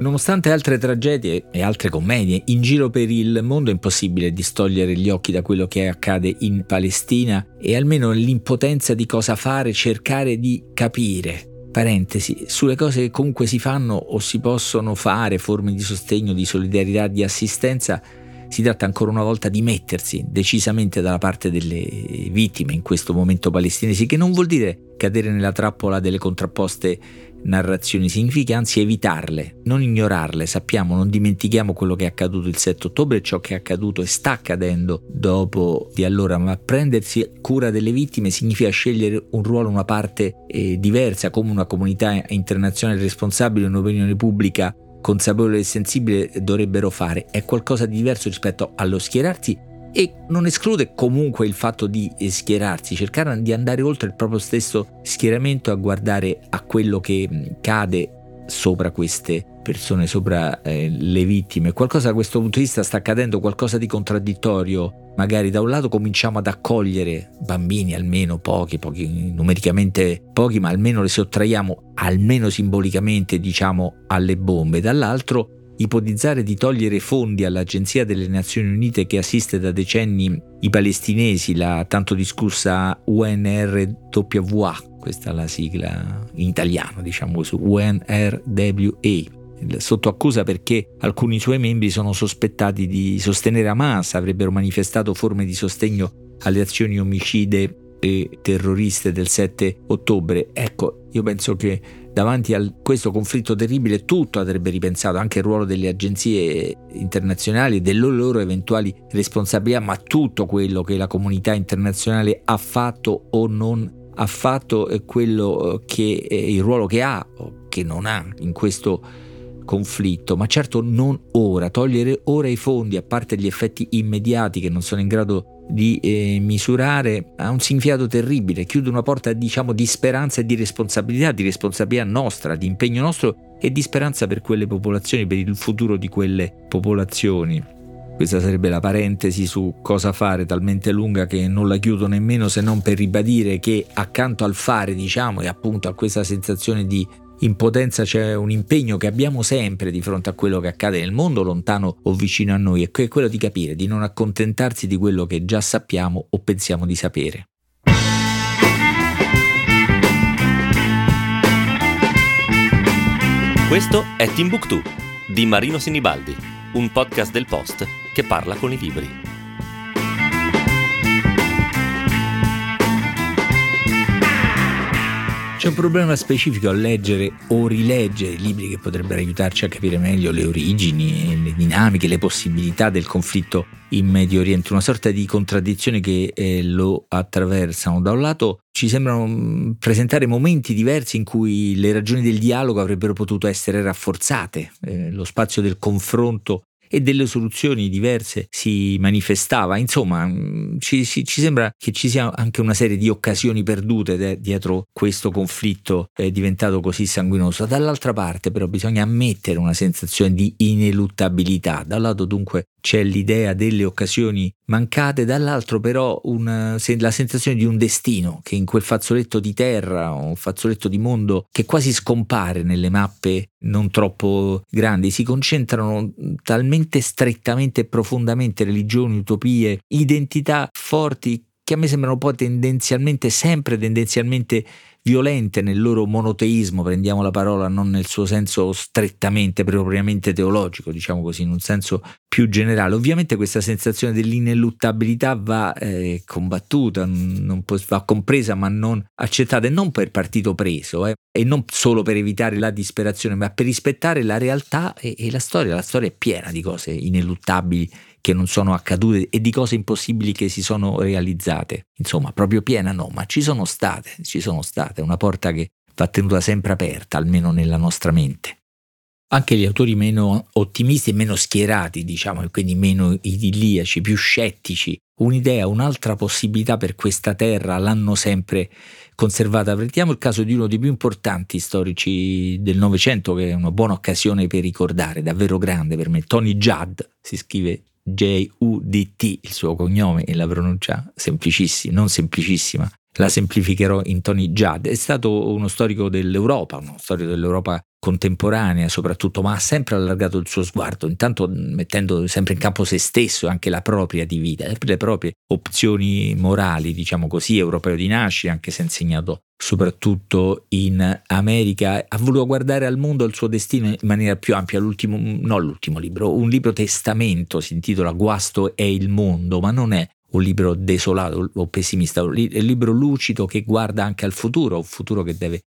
Nonostante altre tragedie e altre commedie in giro per il mondo è impossibile distogliere gli occhi da quello che accade in Palestina e almeno l'impotenza di cosa fare, cercare di capire. Parentesi, sulle cose che comunque si fanno o si possono fare, forme di sostegno, di solidarietà, di assistenza, si tratta ancora una volta di mettersi decisamente dalla parte delle vittime in questo momento palestinesi, che non vuol dire cadere nella trappola delle contrapposte narrazioni, significa anzi evitarle, non ignorarle, sappiamo, non dimentichiamo quello che è accaduto il 7 ottobre, ciò che è accaduto e sta accadendo dopo di allora, ma prendersi cura delle vittime significa scegliere un ruolo, una parte eh, diversa, come una comunità internazionale responsabile, un'opinione pubblica consapevole e sensibile dovrebbero fare, è qualcosa di diverso rispetto allo schierarsi e non esclude comunque il fatto di schierarsi, cercare di andare oltre il proprio stesso schieramento a guardare a quello che mm, cade sopra queste persone, sopra eh, le vittime. Qualcosa da questo punto di vista sta accadendo, qualcosa di contraddittorio. Magari da un lato cominciamo ad accogliere bambini, almeno pochi, pochi numericamente pochi, ma almeno li sottraiamo, almeno simbolicamente, diciamo, alle bombe. Dall'altro ipotizzare di togliere fondi all'Agenzia delle Nazioni Unite che assiste da decenni i palestinesi, la tanto discussa UNRWA, questa è la sigla in italiano, diciamo su UNRWA, sotto accusa perché alcuni suoi membri sono sospettati di sostenere Hamas, avrebbero manifestato forme di sostegno alle azioni omicide e terroriste del 7 ottobre. Ecco, io penso che davanti a questo conflitto terribile tutto andrebbe ripensato, anche il ruolo delle agenzie internazionali e delle loro eventuali responsabilità, ma tutto quello che la comunità internazionale ha fatto o non ha fatto è quello che è il ruolo che ha o che non ha in questo conflitto, ma certo non ora, togliere ora i fondi a parte gli effetti immediati che non sono in grado di eh, misurare ha un significato terribile, chiude una porta diciamo di speranza e di responsabilità, di responsabilità nostra, di impegno nostro e di speranza per quelle popolazioni, per il futuro di quelle popolazioni. Questa sarebbe la parentesi su cosa fare, talmente lunga che non la chiudo nemmeno se non per ribadire che accanto al fare, diciamo, e appunto a questa sensazione di in potenza c'è un impegno che abbiamo sempre di fronte a quello che accade nel mondo, lontano o vicino a noi, e è quello di capire, di non accontentarsi di quello che già sappiamo o pensiamo di sapere. Questo è Timbuktu di Marino Sinibaldi, un podcast del Post che parla con i libri. C'è un problema specifico a leggere o rileggere libri che potrebbero aiutarci a capire meglio le origini, le dinamiche, le possibilità del conflitto in Medio Oriente, una sorta di contraddizione che eh, lo attraversano. Da un lato ci sembrano mm, presentare momenti diversi in cui le ragioni del dialogo avrebbero potuto essere rafforzate, eh, lo spazio del confronto e delle soluzioni diverse si manifestava. Insomma, mm, ci, ci, ci sembra che ci sia anche una serie di occasioni perdute de- dietro questo conflitto è diventato così sanguinoso. Dall'altra parte però bisogna ammettere una sensazione di ineluttabilità. Da lato dunque c'è l'idea delle occasioni mancate, dall'altro però una, la sensazione di un destino che in quel fazzoletto di terra, un fazzoletto di mondo che quasi scompare nelle mappe non troppo grandi, si concentrano talmente strettamente e profondamente religioni, utopie, identità forti che a me sembrano poi tendenzialmente, sempre tendenzialmente violente nel loro monoteismo, prendiamo la parola non nel suo senso strettamente, propriamente teologico, diciamo così, in un senso più generale. Ovviamente questa sensazione dell'ineluttabilità va eh, combattuta, può, va compresa ma non accettata e non per partito preso eh, e non solo per evitare la disperazione, ma per rispettare la realtà e, e la storia. La storia è piena di cose ineluttabili che non sono accadute e di cose impossibili che si sono realizzate. Insomma, proprio piena no, ma ci sono state, ci sono state, una porta che va tenuta sempre aperta, almeno nella nostra mente. Anche gli autori meno ottimisti e meno schierati, diciamo, e quindi meno idilliaci, più scettici, un'idea, un'altra possibilità per questa terra l'hanno sempre conservata. Prendiamo il caso di uno dei più importanti storici del Novecento, che è una buona occasione per ricordare, davvero grande per me, Tony Judd, si scrive J-U-D-T, il suo cognome e la pronuncia semplicissima, non semplicissima, la semplificherò in Tony Judd, è stato uno storico dell'Europa, uno storico dell'Europa contemporanea soprattutto, ma ha sempre allargato il suo sguardo, intanto mettendo sempre in campo se stesso e anche la propria di vita, le proprie opzioni morali, diciamo così, europeo di nascita, anche se ha insegnato soprattutto in America, ha voluto guardare al mondo, al suo destino in maniera più ampia. L'ultimo, non l'ultimo libro, un libro testamento si intitola Guasto è il mondo, ma non è un libro desolato o pessimista, un libro lucido che guarda anche al futuro, un futuro che deve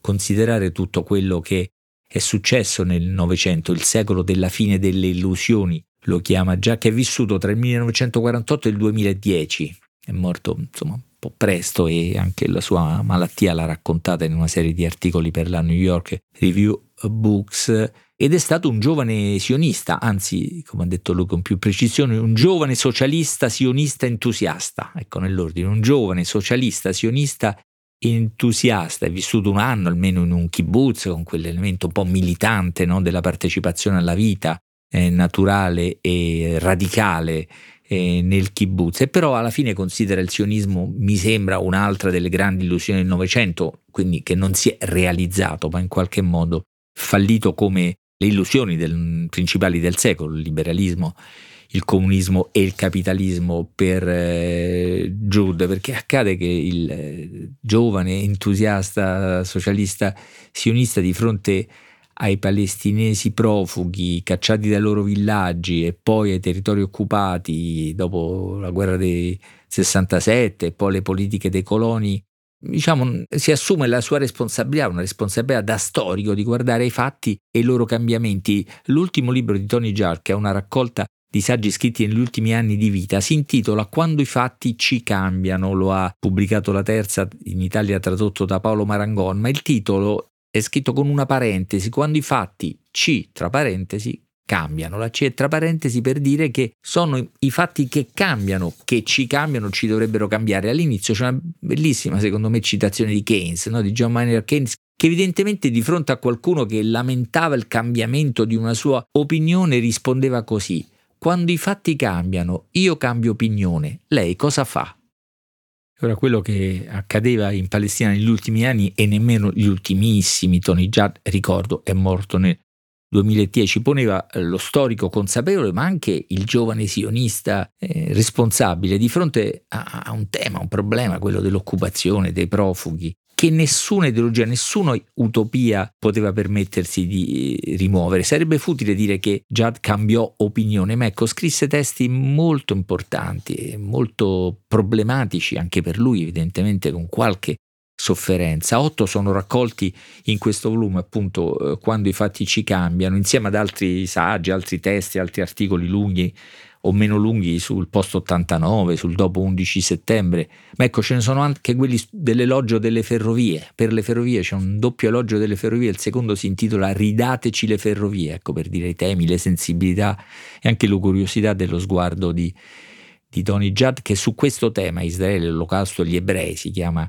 considerare tutto quello che è successo nel Novecento, il secolo della fine delle illusioni, lo chiama già, che è vissuto tra il 1948 e il 2010. È morto insomma un po' presto e anche la sua malattia l'ha raccontata in una serie di articoli per la New York Review Books ed è stato un giovane sionista, anzi, come ha detto lui con più precisione, un giovane socialista sionista entusiasta, ecco nell'ordine, un giovane socialista sionista entusiasta, è vissuto un anno almeno in un kibbutz con quell'elemento un po' militante no, della partecipazione alla vita eh, naturale e radicale eh, nel kibbutz. E però alla fine considera il sionismo, mi sembra, un'altra delle grandi illusioni del Novecento, quindi che non si è realizzato, ma in qualche modo fallito come le illusioni del, principali del secolo, il liberalismo, il comunismo e il capitalismo per eh, Jude, perché accade che il eh, giovane entusiasta socialista sionista di fronte ai palestinesi profughi cacciati dai loro villaggi e poi ai territori occupati dopo la guerra del 67 e poi le politiche dei coloni diciamo, si assume la sua responsabilità, una responsabilità da storico di guardare i fatti e i loro cambiamenti. L'ultimo libro di Tony Jark, che è una raccolta di saggi scritti negli ultimi anni di vita, si intitola Quando i fatti ci cambiano, lo ha pubblicato la terza, in Italia tradotto da Paolo Marangon, ma il titolo è scritto con una parentesi, quando i fatti ci, tra parentesi, cambiano. La C è tra parentesi per dire che sono i fatti che cambiano, che ci cambiano, ci dovrebbero cambiare. All'inizio c'è una bellissima, secondo me, citazione di Keynes, no? di John Maynard Keynes, che evidentemente di fronte a qualcuno che lamentava il cambiamento di una sua opinione rispondeva così. Quando i fatti cambiano, io cambio opinione, lei cosa fa? Ora quello che accadeva in Palestina negli ultimi anni e nemmeno gli ultimissimi, Tony Judd, ricordo, è morto nel 2010 poneva eh, lo storico consapevole, ma anche il giovane sionista eh, responsabile di fronte a, a un tema, un problema, quello dell'occupazione, dei profughi, che nessuna ideologia, nessuna utopia poteva permettersi di eh, rimuovere. Sarebbe futile dire che Judd cambiò opinione, ma ecco, scrisse testi molto importanti, molto problematici anche per lui, evidentemente con qualche sofferenza. Otto sono raccolti in questo volume, appunto, eh, quando i fatti ci cambiano, insieme ad altri saggi, altri testi, altri articoli lunghi o meno lunghi sul post 89, sul dopo 11 settembre. Ma ecco, ce ne sono anche quelli dell'elogio delle ferrovie. Per le ferrovie c'è un doppio elogio delle ferrovie, il secondo si intitola Ridateci le ferrovie, ecco per dire i temi, le sensibilità e anche la curiosità dello sguardo di, di Tony Judd che su questo tema, Israele, l'olocausto gli ebrei, si chiama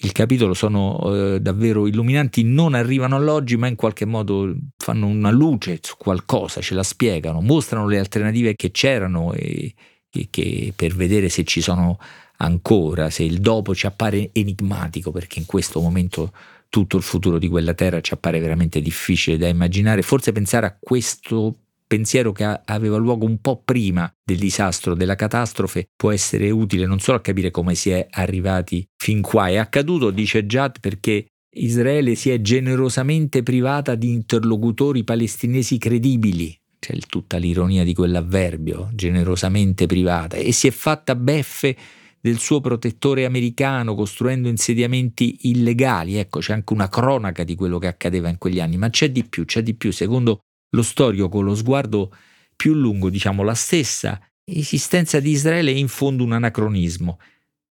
il capitolo sono eh, davvero illuminanti, non arrivano all'oggi, ma in qualche modo fanno una luce su qualcosa, ce la spiegano, mostrano le alternative che c'erano e, e che per vedere se ci sono ancora, se il dopo ci appare enigmatico, perché in questo momento tutto il futuro di quella terra ci appare veramente difficile da immaginare. Forse pensare a questo pensiero che aveva luogo un po' prima del disastro, della catastrofe, può essere utile non solo a capire come si è arrivati fin qua. È accaduto, dice Jad, perché Israele si è generosamente privata di interlocutori palestinesi credibili. C'è tutta l'ironia di quell'avverbio, generosamente privata, e si è fatta beffe del suo protettore americano costruendo insediamenti illegali. Ecco, c'è anche una cronaca di quello che accadeva in quegli anni, ma c'è di più, c'è di più. Secondo lo storico con lo sguardo più lungo, diciamo la stessa esistenza di Israele è in fondo un anacronismo.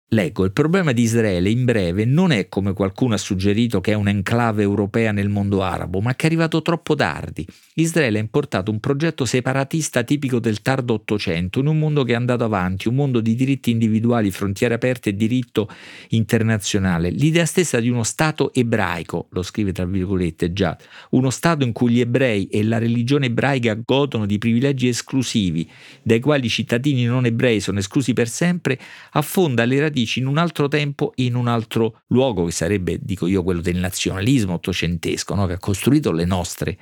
Leggo, il problema di Israele in breve non è come qualcuno ha suggerito che è un'enclave europea nel mondo arabo, ma che è arrivato troppo tardi. Israele ha importato un progetto separatista tipico del tardo Ottocento, in un mondo che è andato avanti, un mondo di diritti individuali, frontiere aperte e diritto internazionale. L'idea stessa di uno Stato ebraico, lo scrive tra virgolette già, uno Stato in cui gli ebrei e la religione ebraica godono di privilegi esclusivi, dai quali i cittadini non ebrei sono esclusi per sempre, affonda le radici radici in un altro tempo, in un altro luogo, che sarebbe, dico io, quello del nazionalismo ottocentesco, no? che ha costruito le nostre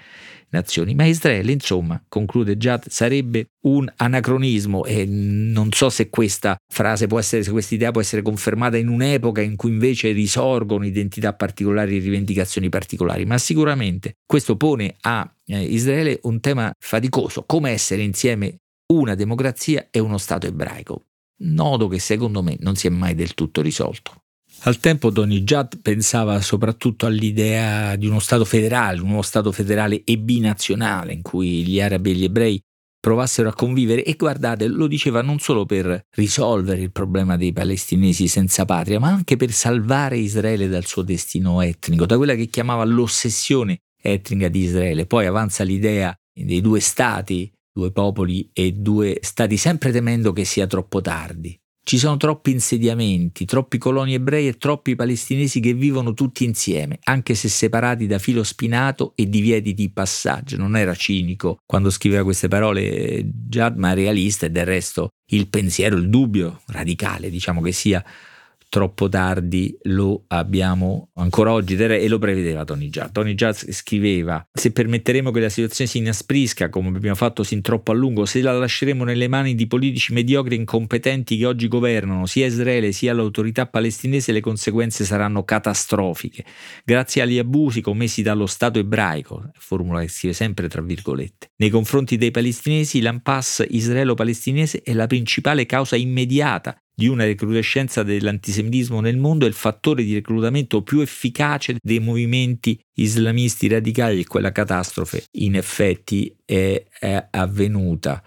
nazioni. Ma Israele, insomma, conclude Jad, sarebbe un anacronismo e non so se questa frase può essere, se questa idea può essere confermata in un'epoca in cui invece risorgono identità particolari e rivendicazioni particolari, ma sicuramente questo pone a eh, Israele un tema faticoso, come essere insieme una democrazia e uno Stato ebraico. Nodo che secondo me non si è mai del tutto risolto. Al tempo Tony Judd pensava soprattutto all'idea di uno Stato federale, uno Stato federale e binazionale in cui gli arabi e gli ebrei provassero a convivere e guardate, lo diceva non solo per risolvere il problema dei palestinesi senza patria, ma anche per salvare Israele dal suo destino etnico, da quella che chiamava l'ossessione etnica di Israele. Poi avanza l'idea dei due stati, due popoli e due stati, sempre temendo che sia troppo tardi. Ci sono troppi insediamenti, troppi coloni ebrei e troppi palestinesi che vivono tutti insieme, anche se separati da filo spinato e divieti di passaggio. Non era cinico quando scriveva queste parole Jad, ma realista e del resto il pensiero, il dubbio radicale, diciamo che sia troppo tardi lo abbiamo ancora oggi e lo prevedeva Tony Judd. Tony Judd scriveva se permetteremo che la situazione si inasprisca come abbiamo fatto sin troppo a lungo, se la lasceremo nelle mani di politici mediocri e incompetenti che oggi governano sia Israele sia l'autorità palestinese le conseguenze saranno catastrofiche. Grazie agli abusi commessi dallo Stato ebraico, formula che scrive sempre tra virgolette, nei confronti dei palestinesi l'impasse israelo-palestinese è la principale causa immediata di una recrudescenza dell'antisemitismo nel mondo è il fattore di reclutamento più efficace dei movimenti islamisti radicali e quella catastrofe in effetti è, è avvenuta.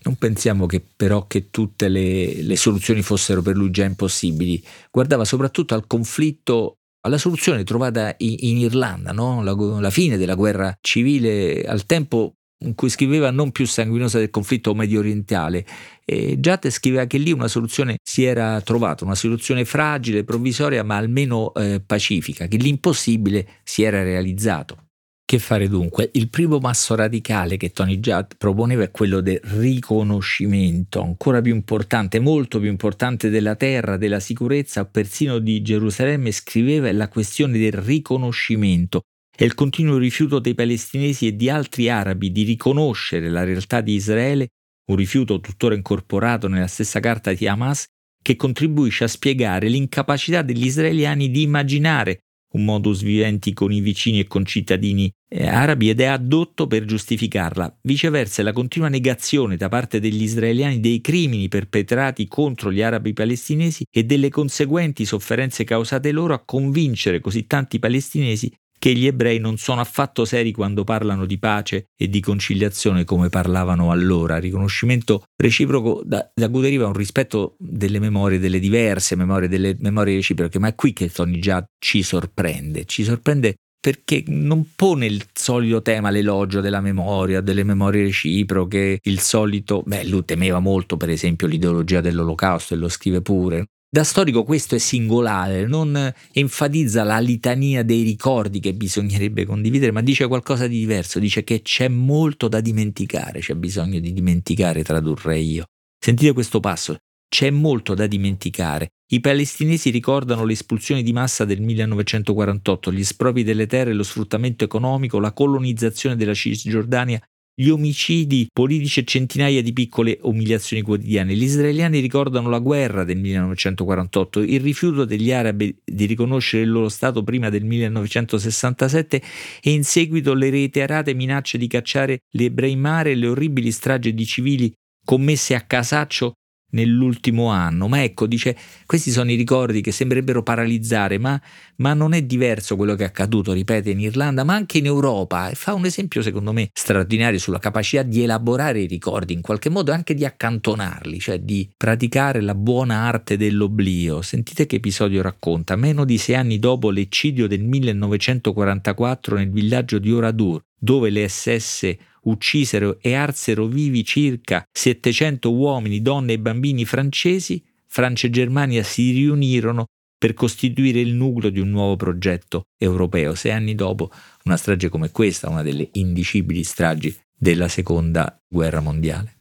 Non pensiamo che però che tutte le, le soluzioni fossero per lui già impossibili, guardava soprattutto al conflitto alla soluzione trovata in, Irlanda, no? la, la, fine della guerra civile al tempo in cui scriveva non più sanguinosa del conflitto medio orientale. E scriveva che lì una soluzione si era trovata, una soluzione fragile, provvisoria, ma almeno eh, pacifica, che l'impossibile si era realizzato. Che fare dunque? Il primo masso radicale che Tony Judd proponeva è quello del riconoscimento, ancora più importante, molto più importante della terra, della sicurezza, persino di Gerusalemme, scriveva la questione del riconoscimento, è il continuo rifiuto dei palestinesi e di altri arabi di riconoscere la realtà di Israele, un rifiuto tuttora incorporato nella stessa carta di Hamas, che contribuisce a spiegare l'incapacità degli israeliani di immaginare un modus vivendi con i vicini e con cittadini eh, arabi ed è addotto per giustificarla. Viceversa, la continua negazione da parte degli israeliani dei crimini perpetrati contro gli arabi palestinesi e delle conseguenti sofferenze causate loro a convincere così tanti palestinesi che gli ebrei non sono affatto seri quando parlano di pace e di conciliazione come parlavano allora. Riconoscimento reciproco da, da cui deriva un rispetto delle memorie, delle diverse memorie, delle memorie reciproche, ma è qui che Tony già ci sorprende. Ci sorprende perché non pone il solito tema, l'elogio della memoria, delle memorie reciproche, il solito, beh, lui temeva molto per esempio l'ideologia dell'olocausto e lo scrive pure, da storico questo è singolare, non enfatizza la litania dei ricordi che bisognerebbe condividere, ma dice qualcosa di diverso, dice che c'è molto da dimenticare, c'è bisogno di dimenticare, tradurrei io. Sentite questo passo, c'è molto da dimenticare. I palestinesi ricordano l'espulsione di massa del 1948, gli espropri delle terre, lo sfruttamento economico, la colonizzazione della Cisgiordania gli omicidi politici e centinaia di piccole umiliazioni quotidiane. Gli israeliani ricordano la guerra del 1948, il rifiuto degli arabi di riconoscere il loro Stato prima del 1967 e in seguito le reiterate minacce di cacciare gli ebrei in mare e le orribili stragi di civili commesse a casaccio nell'ultimo anno. Ma ecco, dice, questi sono i ricordi che sembrerebbero paralizzare, ma, ma, non è diverso quello che è accaduto, ripete, in Irlanda, ma anche in Europa. E fa un esempio, secondo me, straordinario sulla capacità di elaborare i ricordi, in qualche modo anche di accantonarli, cioè di praticare la buona arte dell'oblio. Sentite che episodio racconta. Meno di sei anni dopo l'eccidio del 1944 nel villaggio di Oradur, dove le SS uccisero e arsero vivi circa 700 uomini, donne e bambini francesi, Francia e Germania si riunirono per costituire il nucleo di un nuovo progetto europeo. Sei anni dopo, una strage come questa, una delle indicibili stragi della seconda guerra mondiale.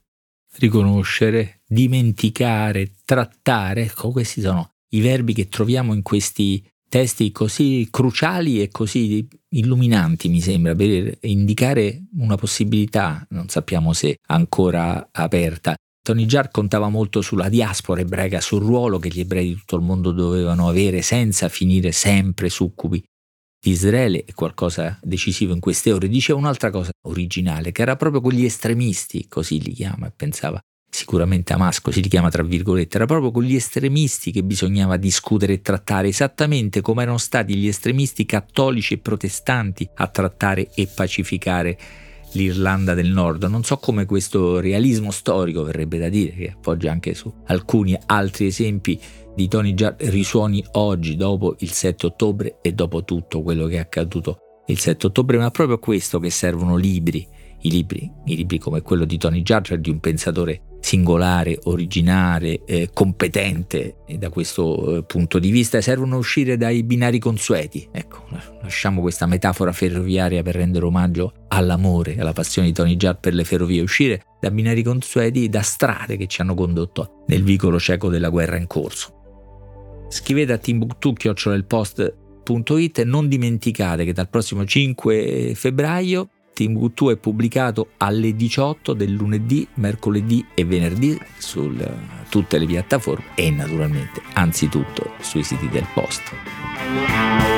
Riconoscere, dimenticare, trattare, ecco, questi sono i verbi che troviamo in questi testi così cruciali e così illuminanti, mi sembra, per indicare una possibilità, non sappiamo se ancora aperta. Tony Jar contava molto sulla diaspora ebraica, sul ruolo che gli ebrei di tutto il mondo dovevano avere senza finire sempre succubi di Israele è qualcosa decisivo in queste ore. Diceva un'altra cosa originale, che era proprio quegli estremisti, così li chiama, e pensava sicuramente Hamas, così li chiama tra virgolette, era proprio con gli estremisti che bisognava discutere e trattare, esattamente come erano stati gli estremisti cattolici e protestanti a trattare e pacificare l'Irlanda del Nord. Non so come questo realismo storico, verrebbe da dire, che appoggia anche su alcuni altri esempi di Tony Già risuoni oggi, dopo il 7 ottobre e dopo tutto quello che è accaduto il 7 ottobre, ma proprio a questo che servono libri, i libri, i libri come quello di Tony Giarger, di un pensatore singolare, originale, eh, competente e da questo eh, punto di vista servono uscire dai binari consueti. Ecco, lasciamo questa metafora ferroviaria per rendere omaggio all'amore, alla passione di Tony Judd per le ferrovie, uscire da binari consueti, da strade che ci hanno condotto nel vicolo cieco della guerra in corso. Scrivete a timbuktu.it e non dimenticate che dal prossimo 5 febbraio Timbuktu è pubblicato alle 18 del lunedì, mercoledì e venerdì su tutte le piattaforme e naturalmente anzitutto sui siti del post.